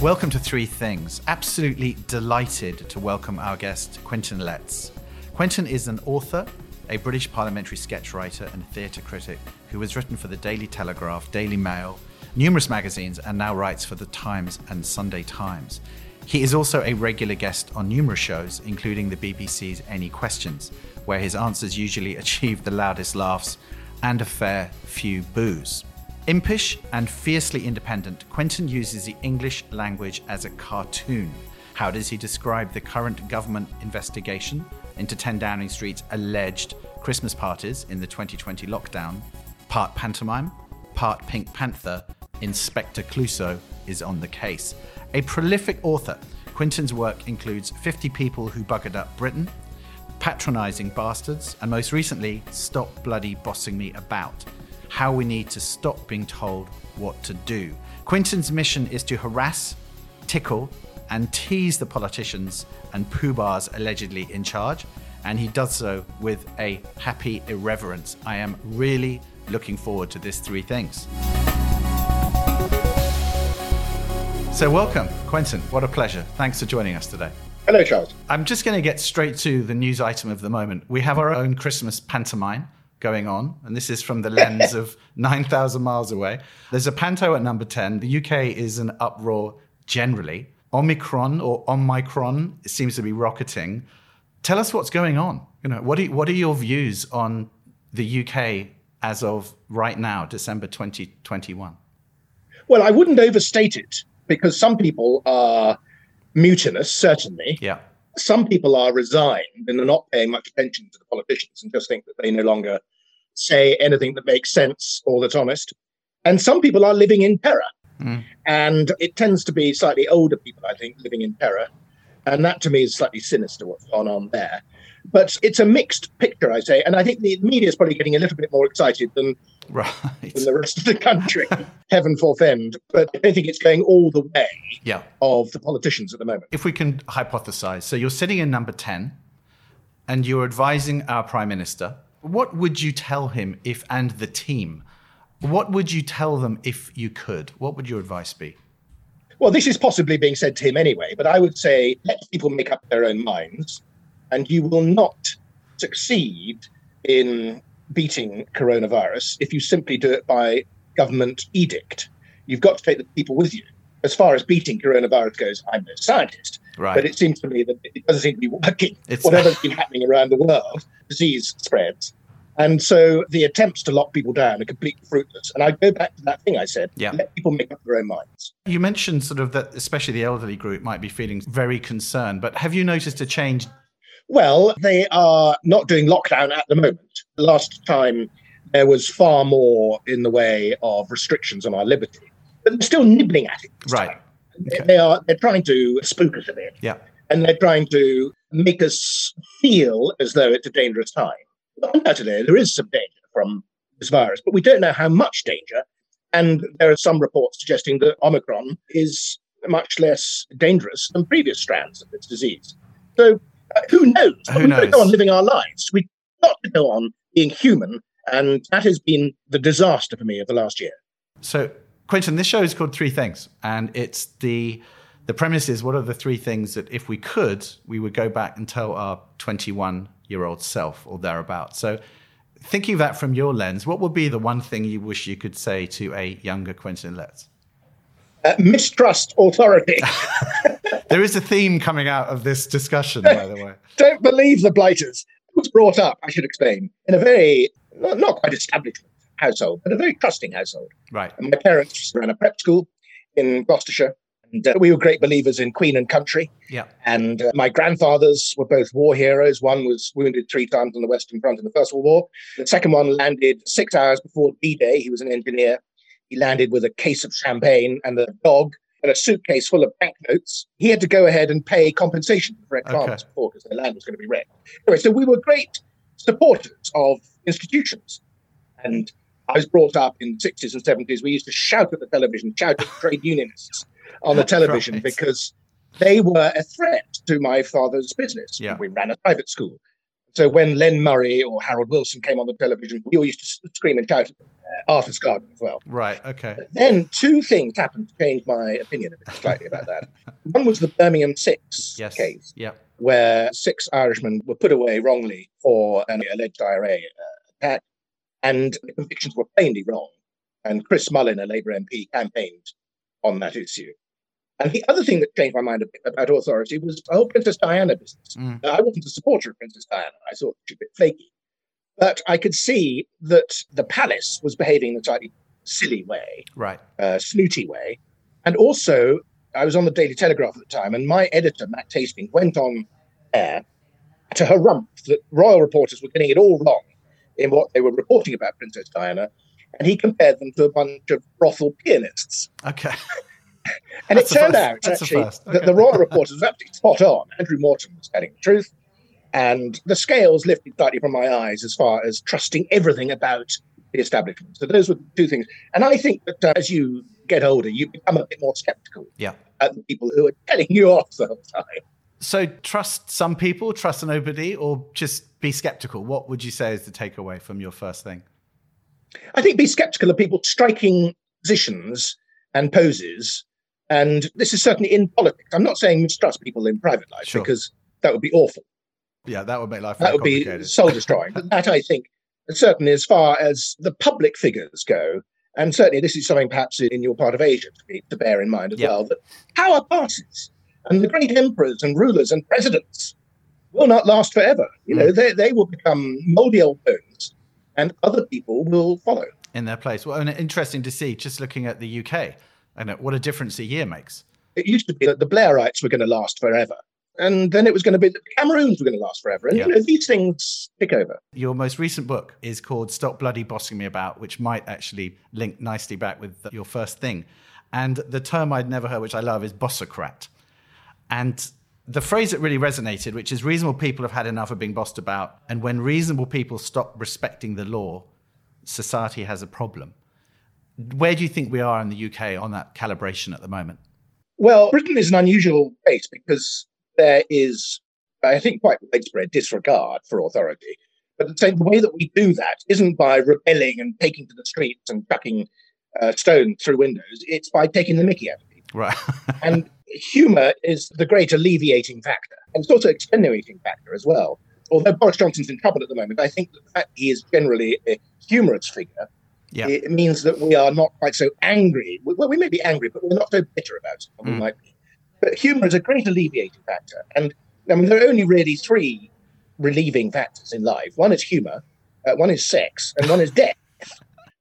Welcome to Three Things. Absolutely delighted to welcome our guest, Quentin Letts. Quentin is an author, a British parliamentary sketch writer, and theatre critic who has written for the Daily Telegraph, Daily Mail, numerous magazines, and now writes for The Times and Sunday Times. He is also a regular guest on numerous shows, including the BBC's Any Questions, where his answers usually achieve the loudest laughs and a fair few boos. Impish and fiercely independent, Quentin uses the English language as a cartoon. How does he describe the current government investigation into 10 Downing Street's alleged Christmas parties in the 2020 lockdown? Part pantomime, part Pink Panther, Inspector Clouseau is on the case. A prolific author, Quentin's work includes 50 People Who Buggered Up Britain, Patronising Bastards, and most recently, Stop Bloody Bossing Me About how we need to stop being told what to do. Quentin's mission is to harass, tickle, and tease the politicians and poobahs allegedly in charge, and he does so with a happy irreverence. I am really looking forward to this three things. So, welcome, Quentin. What a pleasure. Thanks for joining us today. Hello, Charles. I'm just going to get straight to the news item of the moment. We have our own Christmas pantomime going on, and this is from the lens of 9,000 miles away. There's a panto at number 10. The UK is an uproar generally. Omicron or Omicron seems to be rocketing. Tell us what's going on. You know, what are, what are your views on the UK as of right now, December 2021? Well, I wouldn't overstate it because some people are mutinous, certainly. Yeah. Some people are resigned and are not paying much attention to the politicians and just think that they no longer say anything that makes sense or that's honest. And some people are living in terror. Mm. And it tends to be slightly older people, I think, living in terror. And that to me is slightly sinister what's gone on there. But it's a mixed picture, I say. And I think the media is probably getting a little bit more excited than, right. than the rest of the country. Heaven forfend. But I don't think it's going all the way yeah. of the politicians at the moment. If we can hypothesize. So you're sitting in number 10 and you're advising our prime minister what would you tell him if, and the team, what would you tell them if you could? What would your advice be? Well, this is possibly being said to him anyway, but I would say let people make up their own minds, and you will not succeed in beating coronavirus if you simply do it by government edict. You've got to take the people with you. As far as beating coronavirus goes, I'm no scientist, right. but it seems to me that it doesn't seem to be working. It's... Whatever's been happening around the world, disease spreads. And so the attempts to lock people down are completely fruitless. And I go back to that thing I said yeah. let people make up their own minds. You mentioned sort of that, especially the elderly group might be feeling very concerned, but have you noticed a change? Well, they are not doing lockdown at the moment. Last time there was far more in the way of restrictions on our liberty, but they're still nibbling at it. Right. Okay. They are they're trying to spook us a bit. Yeah. And they're trying to make us feel as though it's a dangerous time undoubtedly there is some danger from this virus, but we don't know how much danger. And there are some reports suggesting that Omicron is much less dangerous than previous strands of this disease. So who knows? Who knows? We've got to go on living our lives. We've got to go on being human. And that has been the disaster for me of the last year. So, Quentin, this show is called Three Things. And it's the the premise is what are the three things that if we could, we would go back and tell our 21 year old self or thereabouts. So, thinking of that from your lens, what would be the one thing you wish you could say to a younger Quentin Letts? Uh, mistrust authority. there is a theme coming out of this discussion, by the way. Don't believe the blighters. It was brought up, I should explain, in a very, not, not quite established household, but a very trusting household. Right. And my parents ran a prep school in Gloucestershire. And uh, we were great believers in Queen and country. Yeah. And uh, my grandfathers were both war heroes. One was wounded three times on the Western Front in the First World War. The second one landed six hours before D Day. He was an engineer. He landed with a case of champagne and a dog and a suitcase full of banknotes. He had to go ahead and pay compensation for okay. farmers before because the land was going to be wrecked. Anyway, so we were great supporters of institutions. And I was brought up in the 60s and 70s. We used to shout at the television, shout at trade unionists on the television right. because they were a threat to my father's business. Yeah. We ran a private school. So when Len Murray or Harold Wilson came on the television, we all used to scream and shout. Arthur Scargill as well. Right. Okay. Then two things happened to change my opinion a bit slightly about that. One was the Birmingham Six Yes. case, Yep. where six Irishmen were put away wrongly for an alleged IRA uh, attack, and the convictions were plainly wrong. And Chris Mullin, a Labour MP, campaigned on that issue. And the other thing that changed my mind a bit about authority was the whole Princess Diana business. Mm. I wasn't a supporter of Princess Diana. I thought she was a bit flaky. But I could see that the palace was behaving in a slightly silly way, Right. uh, snooty way. And also, I was on the Daily Telegraph at the time, and my editor, Max Hastings, went on air to harumph that royal reporters were getting it all wrong in what they were reporting about Princess Diana. And he compared them to a bunch of brothel pianists. Okay. And That's it turned first- out that's actually first. that the royal reporters was absolutely spot on. Andrew Morton was telling the truth. And the scales lifted slightly from my eyes as far as trusting everything about the establishment. So those were two things. And I think that uh, as you get older, you become a bit more skeptical Yeah. at the people who are telling you off the whole time. So trust some people, trust nobody, or just be skeptical. What would you say is the takeaway from your first thing? I think be skeptical of people striking positions and poses. And this is certainly in politics. I'm not saying mistrust people in private life Sure. because that would be awful. Yeah, that would make life that would be soul destroying. that I think, certainly as far as the public figures go, and certainly this is something perhaps in your part of Asia to, be, to bear in mind as Yeah. well, that power passes, and the great emperors and rulers and presidents will not last forever. You know, mm. they, they will become moldy old bones, and other people will follow. in their place. Well, and interesting to see, just looking at the UK, and what a difference a year makes. It used to be that the Blairites were going to last forever. And then it was going to be Cameroons were going to last forever. And Yeah. you know, these things tick over. Your most recent book is called Stop Bloody Bossing Me About, which might actually link nicely back with your first thing. And the term I'd never heard, which I love, is bossocrat. And the phrase that really resonated, which is reasonable people have had enough of being bossed about. And when reasonable people stop respecting the law, society has a problem. Where do you think we are in the UK on that calibration at the moment? Well, Britain is an unusual case because there is, I think, quite widespread disregard for authority. But the same the way that we do that isn't by rebelling and taking to the streets and chucking uh, stones through windows. It's by taking the mickey out of people. Right. And humour is the great alleviating factor. And it's also extenuating factor as well. Although Boris Johnson's in trouble at the moment, I think that the fact he is generally a humorous figure Yeah. it means that we are not quite so angry. Well, we may be angry, but we're not so bitter about it. as We Mm. might be. But humour is a great alleviating factor. And I mean, there are only really three relieving factors in life one is humour, uh, one is sex, and one is death.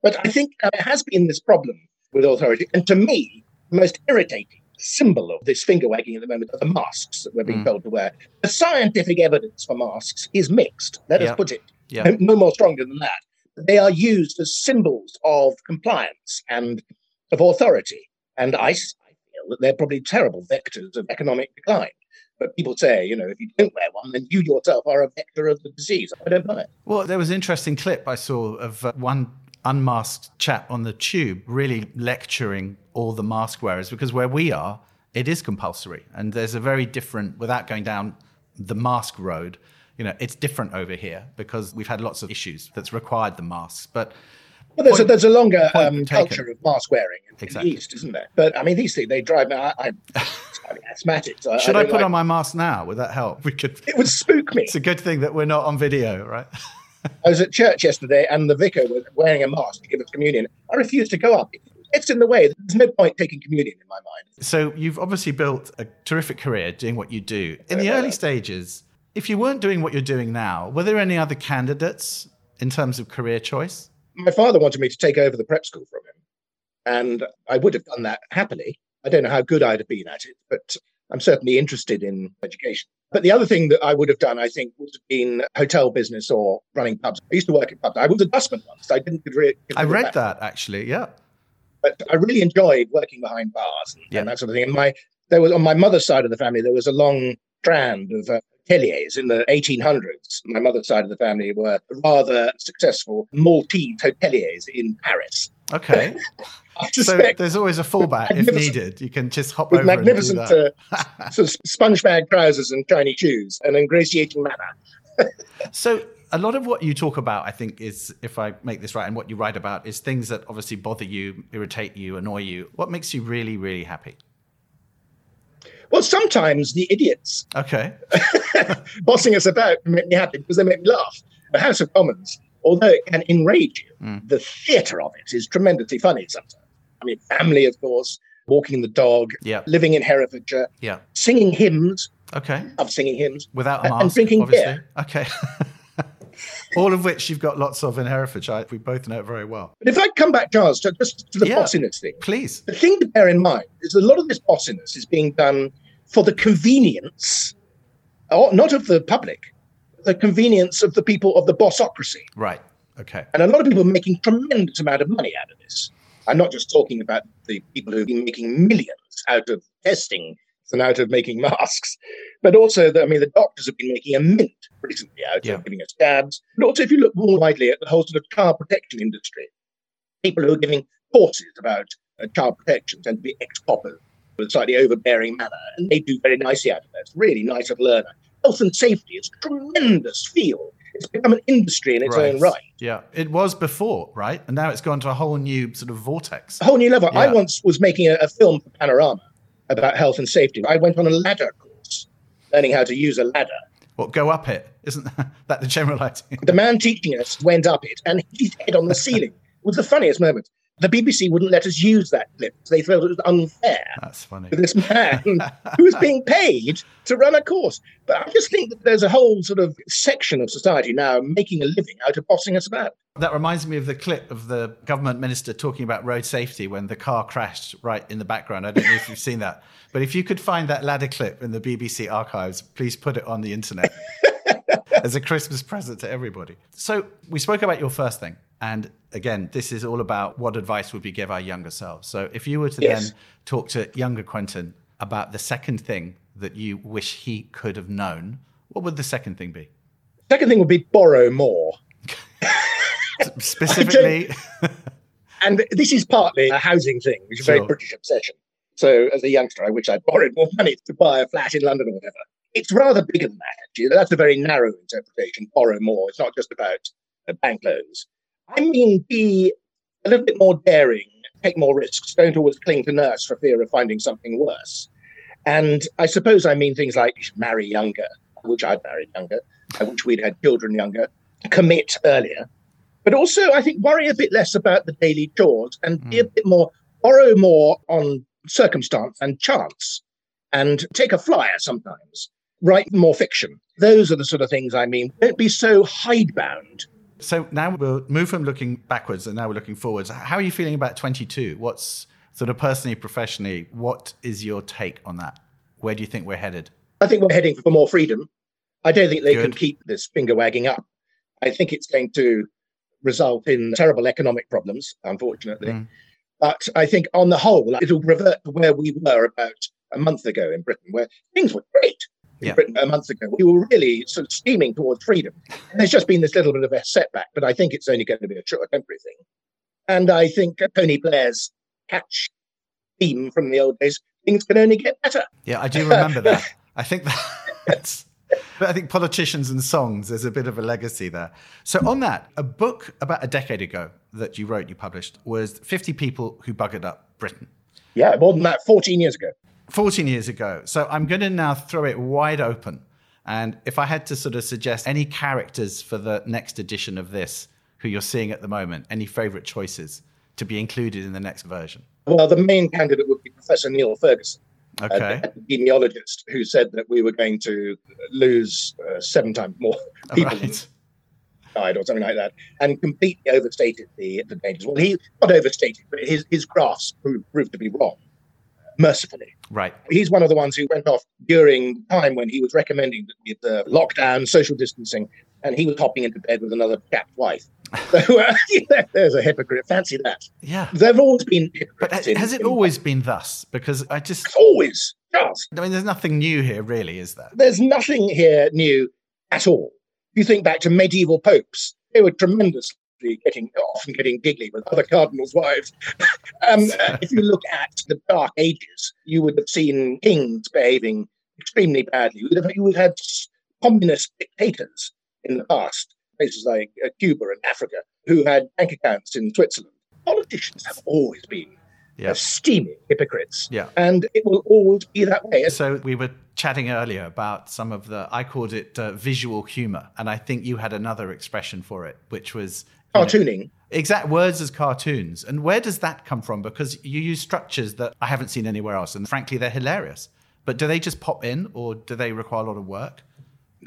But I think uh, there has been this problem with authority. And to me, the most irritating symbol of this finger wagging at the moment are the masks that we're being Mm. told to wear. The scientific evidence for masks is mixed. Let Yeah. us put it Yeah. no, no more stronger than that. They are used as symbols of compliance and of authority. And I, s- I feel that they're probably terrible vectors of economic decline. But people say, you know, if you don't wear one, then you yourself are a vector of the disease. I don't buy it. Well, there was an interesting clip I saw of uh, one unmasked chap on the tube really lecturing all the mask wearers because where we are, it is compulsory. And there's a very different, without going down the mask road, you know, it's different over here because we've had lots of issues that's required the masks. But Well, there's, a, there's a longer um, culture of mask wearing in, in Exactly. the East, isn't there? But I mean, these things, they drive me. I, I'm asthmatic. So should I, don't put like- on my mask now? Would that help? We could. It would spook me. It's a good thing that we're not on video, right? I was at church yesterday and the vicar was wearing a mask to give us communion. I refused to go up. It's in the way. There's no point taking communion in my mind. So you've obviously built a terrific career doing what you do. In the early stages, if you weren't doing what you're doing now, were there any other candidates in terms of career choice? My father wanted me to take over the prep school from him, and I would have done that happily. I don't know how good I'd have been at it, but I'm certainly interested in education. But the other thing that I would have done, I think, would have been hotel business or running pubs. I used to work in pubs. I was a dustman once. I didn't. Re- I read that actually. Yeah. but I really enjoyed working behind bars and, Yeah. and that sort of thing. And my there was on my mother's side of the family there was a long strand of uh, hoteliers in the 1800s. My mother's side of the family were rather successful Maltese hoteliers in Paris. Okay. I so suspect there's always a fallback if needed. You can just hop with over magnificent and uh, sort of sponge bag trousers and shiny shoes, an ingratiating manner. So a lot of what you talk about, I think, is if I make this right, and what you write about is things that obviously bother you, irritate you, annoy you. What makes you really, really happy? Well, sometimes the idiots Okay. bossing us about make me happy because they make me laugh. The House of Commons, although it can enrage you, Mm. the theatre of it is tremendously funny sometimes. I mean, family, of course, walking the dog, Yeah. living in Herefordshire, Yeah. singing hymns, Okay. love singing hymns. Without a And- mask, and drinking obviously. beer. Okay. All of which you've got lots of in Herefordshire. We both know it very well. But if I come back, Charles, to, just to the Yeah. bossiness thing, Please. the thing to bear in mind is a lot of this bossiness is being done for the convenience, not of the public, the convenience of the people of the bossocracy. Right. Okay. And a lot of people are making tremendous amount of money out of this. I'm not just talking about the people who've been making millions out of testing and out of making masks, but also, the, I mean, the doctors have been making a mint recently out Yeah. of giving us jabs. But also, if you look more widely at the whole sort of child protection industry, people who are giving courses about uh, child protection tend to be ex-coppers with a slightly overbearing manner, and they do very nicely out of that. It's really nice of learner. Health and safety is a tremendous field. It's become an industry in its own right. Yeah. It was before, right? And now it's gone to a whole new sort of vortex. a whole new level. I once was making a, a film for Panorama about health and safety. I went on a ladder course, learning how to use a ladder. What go up it? Isn't that the general idea? The man teaching us went up it and hit his head on the ceiling. It was the funniest moment. The BBC wouldn't let us use that clip. They felt it was unfair That's funny. to this man who was being paid to run a course. But I just think that there's a whole sort of section of society now making a living out of bossing us about. That reminds me of the clip of the government minister talking about road safety when the car crashed right in the background. I don't know if you've seen that. But if you could find that ladder clip in the BBC archives, please put it on the internet as a Christmas present to everybody. So we spoke about your first thing. And again, this is all about what advice would we give our younger selves. So if you were to Yes. then talk to younger Quentin about the second thing that you wish he could have known, what would the second thing be? Second thing would be borrow more. Specifically, And this is partly a housing thing, which is a very British obsession. So, as a youngster, I wish I'd borrowed more money to buy a flat in London or whatever. It's rather bigger than that, actually. That's a very narrow interpretation. Borrow more. It's not just about uh, bank loans. I mean, be a little bit more daring, take more risks. Don't always cling to nurse for fear of finding something worse. And I suppose I mean things like you should marry younger, which I'd married younger. I wish we'd had children younger. Commit earlier. But also, I think worry a bit less about the daily chores and be a bit more, borrow more on circumstance and chance and take a flyer sometimes. Write more fiction. Those are the sort of things I mean. Don't be so hidebound. So now we'll move from looking backwards and now we're looking forwards. How are you feeling about 22? What's sort of personally, professionally, what is your take on that? Where do you think we're headed? I think we're heading for more freedom. I don't think they can keep this finger wagging up. I think it's going to result in terrible economic problems, unfortunately. Mm. But I think on the whole, it'll revert to where we were about a month ago in Britain, where things were great. Yeah. Britain a month ago, we were really sort of steaming towards freedom. And there's just been this little bit of a setback, but I think it's only going to be a short temporary thing. And I think Tony Blair's catch theme from the old days, things can only get better. Yeah, I do remember that. I think that's. But I think politicians and songs, there's a bit of a legacy there. So, on that, a book about a decade ago that you wrote, you published, was 50 People Who Buggered Up Britain. Yeah, more than that, 14 years ago. 14 years ago. So I'm going to now throw it wide open. And if I had to sort of suggest any characters for the next edition of this who you're seeing at the moment, any favorite choices to be included in the next version? Well, the main candidate would be Professor Neil Ferguson, Okay. an epidemiologist who said that we were going to lose uh, seven times more people right. died or something like that, and completely overstated the, the dangers. Well, he not overstated, but his, his graphs proved, proved to be wrong, mercifully. Right. He's one of the ones who went off during the time when he was recommending that we had uh, lockdown, social distancing, and he was hopping into bed with another chap's wife. So uh, there's a hypocrite. Fancy that. Yeah. There have always been But hypocrites. ha- in- has it in- always been thus? Because I just, Always. Just. I mean, there's nothing new here, really, is there? there's nothing here new at all. If you think back to medieval popes, they were tremendously getting often getting giggly with other cardinals' wives. um, uh, if you look at the Dark Ages, you would have seen kings behaving extremely badly. You would have, you would have had communist dictators in the past places like uh, Cuba and Africa who had bank accounts in Switzerland. Politicians have always been Yeah. steaming hypocrites. Yeah. And it will always be that way. So we were chatting earlier about some of the, I called it uh, visual humor. And I think you had another expression for it, which was Cartooning. exact words as cartoons. And where does that come from? Because you use structures that I haven't seen anywhere else. And frankly, they're hilarious. But do they just pop in or do they require a lot of work?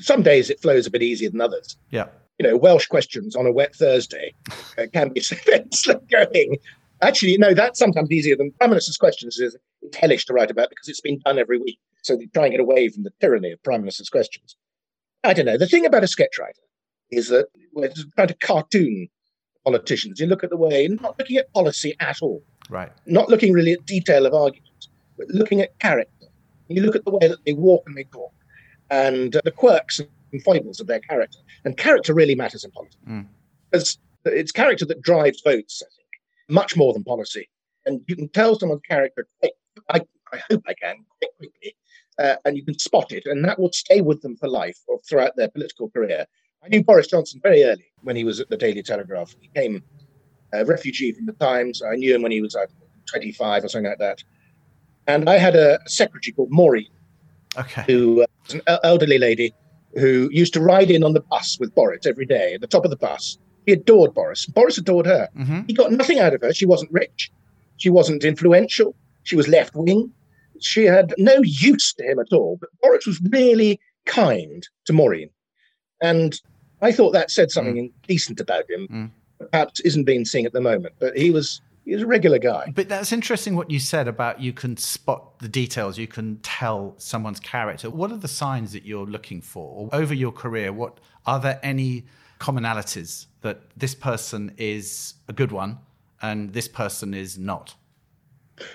Some days it flows a bit easier than others. Yeah. You know, Welsh questions on a wet Thursday uh, can be slow going. Actually, no, that's sometimes easier than Prime Minister's questions is it's hellish to write about because it's been done every week. So they try and get away from the tyranny of Prime Minister's questions. I don't know. The thing about a sketch writer is that we're trying to cartoon politicians. You look at the way, not looking at policy at all, Right. not looking really at detail of arguments, but looking at character. You look at the way that they walk and they talk, and uh, the quirks and foibles of their character. And character really matters in politics. Mm. Because it's character that drives votes, I think, much more than policy. And you can tell someone's character, quite, I, I hope I can, quite quickly, uh, and you can spot it, and that will stay with them for life or throughout their political career. I knew Boris Johnson very early when he was at the Daily Telegraph. He came a refugee from the Times. I knew him when he was, I 25 or something like that. And I had a secretary called Maureen, Okay. who uh, was an elderly lady who used to ride in on the bus with Boris every day at the top of the bus. He adored Boris. Boris adored her. hmm He got nothing out of her. She wasn't rich. She wasn't influential. She was left wing. She had no use to him at all. But Boris was really kind to Maureen. And I thought that said something decent about him. Mm. Perhaps isn't being seen at the moment. But he was he was a regular guy. But that's interesting what you said about you can spot the details, you can tell someone's character. What are the signs that you're looking for over your career? What are there any commonalities that this person is a good one and this person is not?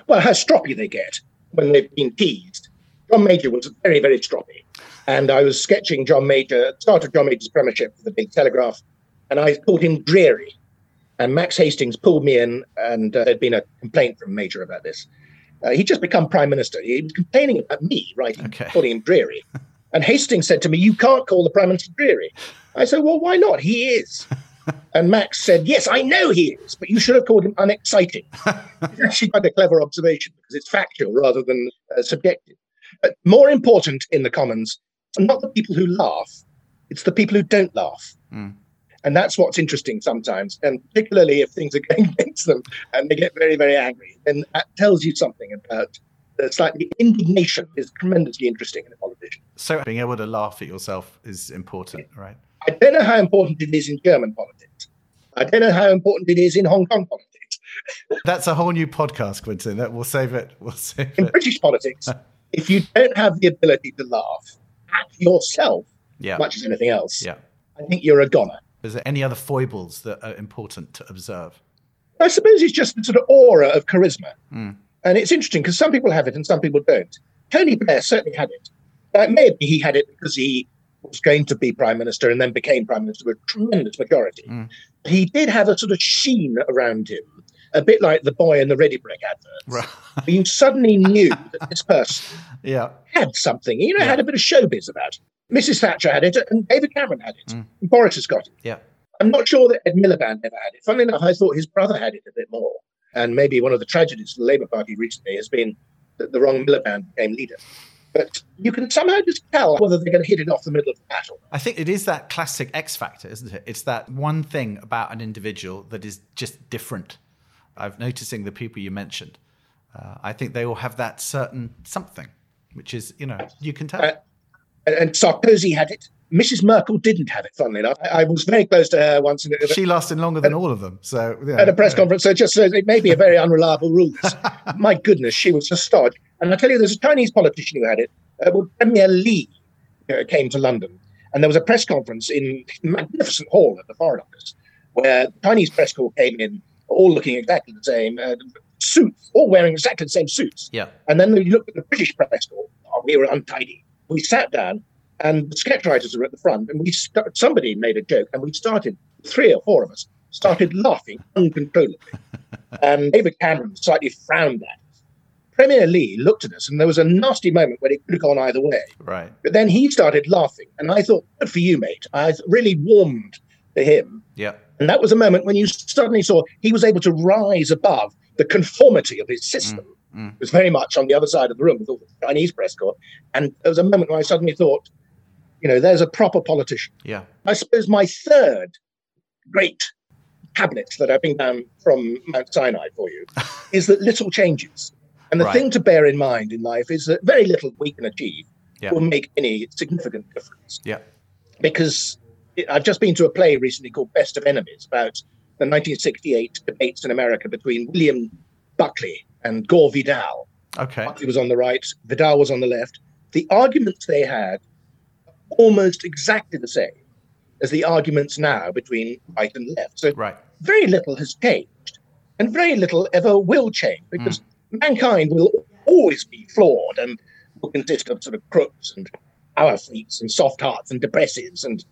well, how stroppy they get when they've been teased. John Major was very, very stroppy. And I was sketching John Major, start of John Major's premiership for the Big Telegraph, and I called him dreary. And Max Hastings pulled me in, and uh, there'd been a complaint from Major about this. Uh, he'd just become prime minister. He was complaining about me, right? Okay. Calling him dreary. and Hastings said to me, You can't call the prime minister dreary. I said, Well, why not? He is. And Max said, Yes, I know he is, but you should have called him unexciting. it's actually quite a clever observation because it's factual rather than uh, subjective. But more important in the Commons, not the people who laugh, it's the people who don't laugh. Mm. And that's what's interesting sometimes, and particularly if things are going against them and they get very, very angry, then that tells you something about the slightly indignation is tremendously interesting in a politician. So being able to laugh at yourself is important, right? I don't know how important it is in German politics. I don't know how important it is in Hong Kong politics. That's a whole new podcast, Quentin. That we'll save it. We'll save In it. British politics, if you don't have the ability to laugh at yourself, Yeah. much as anything else, Yeah. I think you're a goner. Is there any other foibles that are important to observe? I suppose it's just the sort of aura of charisma. Mm. And it's interesting because some people have it and some people don't. Tony Blair certainly had it. Uh, maybe he had it because he was going to be prime minister and then became prime minister with a tremendous majority. Mm. He did have a sort of sheen around him, a bit like the boy in the Ready Brek advert. Right. You suddenly knew that this person yeah. had something, you know, Yeah. had a bit of showbiz about it. Mrs. Thatcher had it, and David Cameron had it. Mm. And Boris has got it. Yeah. I'm not sure that Ed Miliband ever had it. Funnily enough, I thought his brother had it a bit more. And maybe one of the tragedies of the Labour Party recently has been that the wrong Miliband became leader. But you can somehow just tell whether they're going to hit it off the middle of the battle. I think it is that classic X factor, isn't it? It's that one thing about an individual that is just different. I've noticing the people you mentioned. Uh, I think they all have that certain something, which is, you know, you can tell. Uh, And, Sarkozy had it. Mrs. Merkel didn't have it, funnily enough. I, I was very close to her once in a, she lasted longer than all of them. So know, at a press yeah. conference. So just says it may be a very unreliable rule. My goodness, she was a stodge. And I tell you, there's a Chinese politician who had it. Uh, well, Premier Li uh, came to London, and there was a press conference in magnificent hall at the Foreign Office, where Chinese press corps came in, all looking exactly the same, uh, suits, all wearing exactly the same suits. Yeah. And then you looked at the British press corps. Oh, we were untidy. We sat down, and the sketch writers were at the front, and we st- somebody made a joke, and we started three or four of us started laughing uncontrollably. and David Cameron slightly frowned at us. Premier Li looked at us, and there was a nasty moment where it could have gone either way. Right. But then he started laughing, and I thought, "Good for you, mate." I really warmed to him. Yeah. And that was a moment when you suddenly saw he was able to rise above the conformity of his system. Mm, mm. It was very much on the other side of the room with all the Chinese press corps. And there was a moment when I suddenly thought, you know, there's a proper politician. Yeah. I suppose my third great cabinet that I bring down from Mount Sinai for you is that little changes. And the right. thing to bear in mind in life is that very little we can achieve yeah. will make any significant difference. Yeah. Because I've just been to a play recently called Best of Enemies about the 1968 debates in America between William Buckley and Gore Vidal. Okay. Buckley was on the right, Vidal was on the left. The arguments they had almost exactly the same as the arguments now between right and left. So right. very little has changed, and very little ever will change because mm. mankind will always be flawed and will consist of sort of crooks and power freaks and soft hearts and depressives and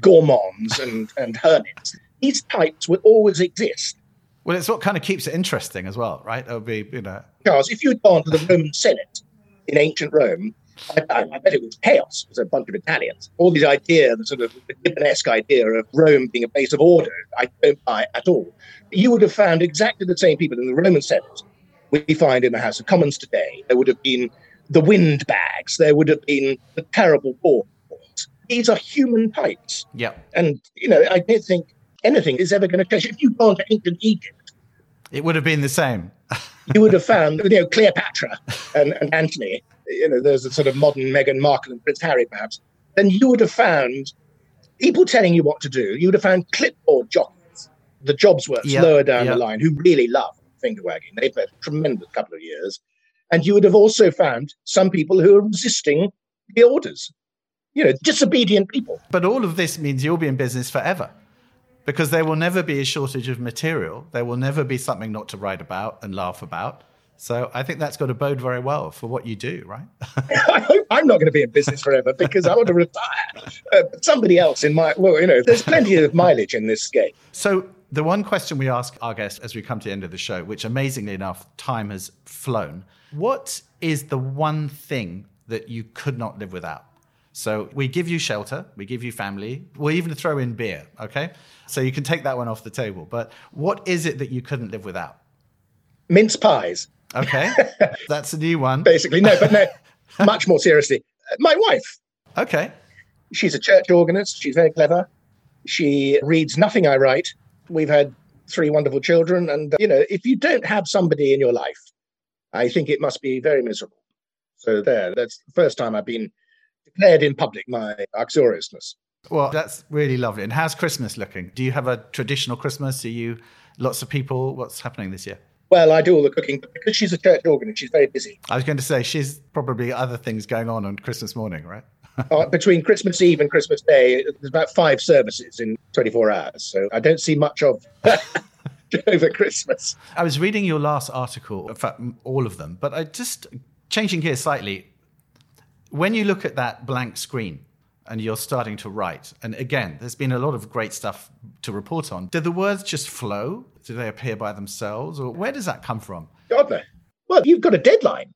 gourmands and, and hermits. These types will always exist. Well, it's what kind of keeps it interesting as well, right? It'll be, you know. Because if you'd gone to the Roman Senate in ancient Rome, I, I, bet it was chaos. It was a bunch of Italians. All these ideas, the sort of Gibbon-esque idea of Rome being a place of order, I don't buy at all. You would have found exactly the same people in the Roman Senate we find in the House of Commons today. There would have been the windbags. There would have been the terrible bores. These are human types. Yeah. And, you know, I don't think anything is ever going to change. If you'd gone to ancient Egypt, it would have been the same. you would have found, you know, Cleopatra and, and Antony you know, there's a sort of modern Meghan Markle and Prince Harry, perhaps, then you would have found people telling you what to do. You would have found clipboard jockeys, the jobs works yep, lower down yep. the line, who really love finger wagging. They've had a tremendous couple of years. And you would have also found some people who are resisting the orders, you know, disobedient people. But all of this means you'll be in business forever because there will never be a shortage of material. There will never be something not to write about and laugh about. So I think that's got to bode very well for what you do, right? I hope I'm not going to be in business forever because I want to retire. Uh, somebody else in my, well, you know, there's plenty of mileage in this game. So the one question we ask our guests as we come to the end of the show, which amazingly enough, time has flown. What is the one thing that you could not live without? So we give you shelter, we give you family, we'll even throw in beer, okay? So you can take that one off the table. But what is it that you couldn't live without? Mince pies. Okay, that's a new one. Basically, no, but no, much more seriously, my wife. Okay. She's a church organist. She's very clever. She reads nothing I write. We've had three wonderful children. And, you know, if you don't have somebody in your life, I think it must be very miserable. So, there, that's the first time I've been declared in public my uxoriousness. Well, that's really lovely. And how's Christmas looking? Do you have a traditional Christmas? Are you lots of people? What's happening this year? Well, I do all the cooking, but because she's a church organist, she's very busy. I was going to say she's probably other things going on on Christmas morning, right? uh, between Christmas Eve and Christmas Day, there's about five services in 24 hours. So I don't see much of over Christmas. I was reading your last article, in fact, all of them, but I just changing gears slightly. When you look at that blank screen, and you're starting to write. And again, there's been a lot of great stuff to report on. Do the words just flow? Do they appear by themselves? Or where does that come from? God, no. Well, you've got a deadline,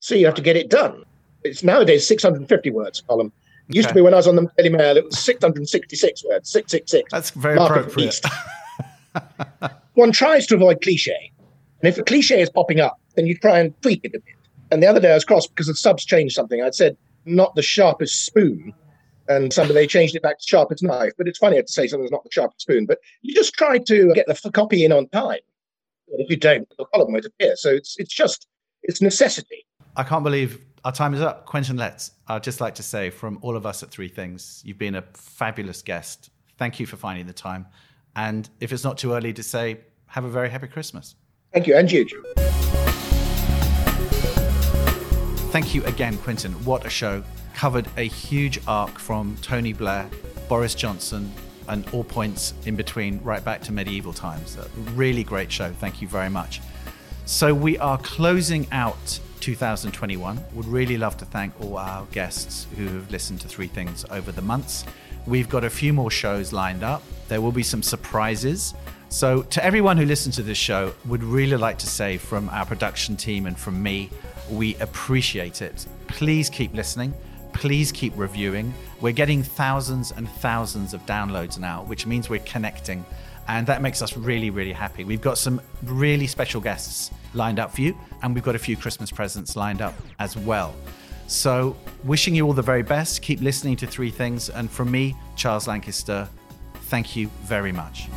so you have to get it done. It's nowadays 650 words column. It used okay. to be when I was on the Daily Mail, it was 666 words, 666. That's very appropriate. One tries to avoid cliche. And if a cliche is popping up, then you try and tweak it a bit. And the other day I was cross because the subs changed something. I'd said, not the sharpest spoon, and somebody they changed it back to sharpest knife. But it's funnier to say something's not the sharpest spoon. But you just try to get the copy in on time. If you don't, the column won't appear. So it's it's just it's necessity. I can't believe our time is up. Quentin Letts, I'd just like to say from all of us at Three Things, you've been a fabulous guest. Thank you for finding the time. And if it's not too early to say, have a very happy Christmas. Thank you, and you. Thank you again, Quentin. What a show covered a huge arc from Tony Blair, Boris Johnson, and all points in between, right back to medieval times. A really great show. Thank you very much. So, we are closing out 2021. Would really love to thank all our guests who have listened to Three Things over the months. We've got a few more shows lined up. There will be some surprises. So, to everyone who listens to this show, would really like to say from our production team and from me, we appreciate it. Please keep listening Please keep reviewing. We're getting thousands and thousands of downloads now, which means we're connecting. And that makes us really, really happy. We've got some really special guests lined up for you, and we've got a few Christmas presents lined up as well. So, wishing you all the very best. Keep listening to Three Things. And from me, Charles Lancaster, thank you very much.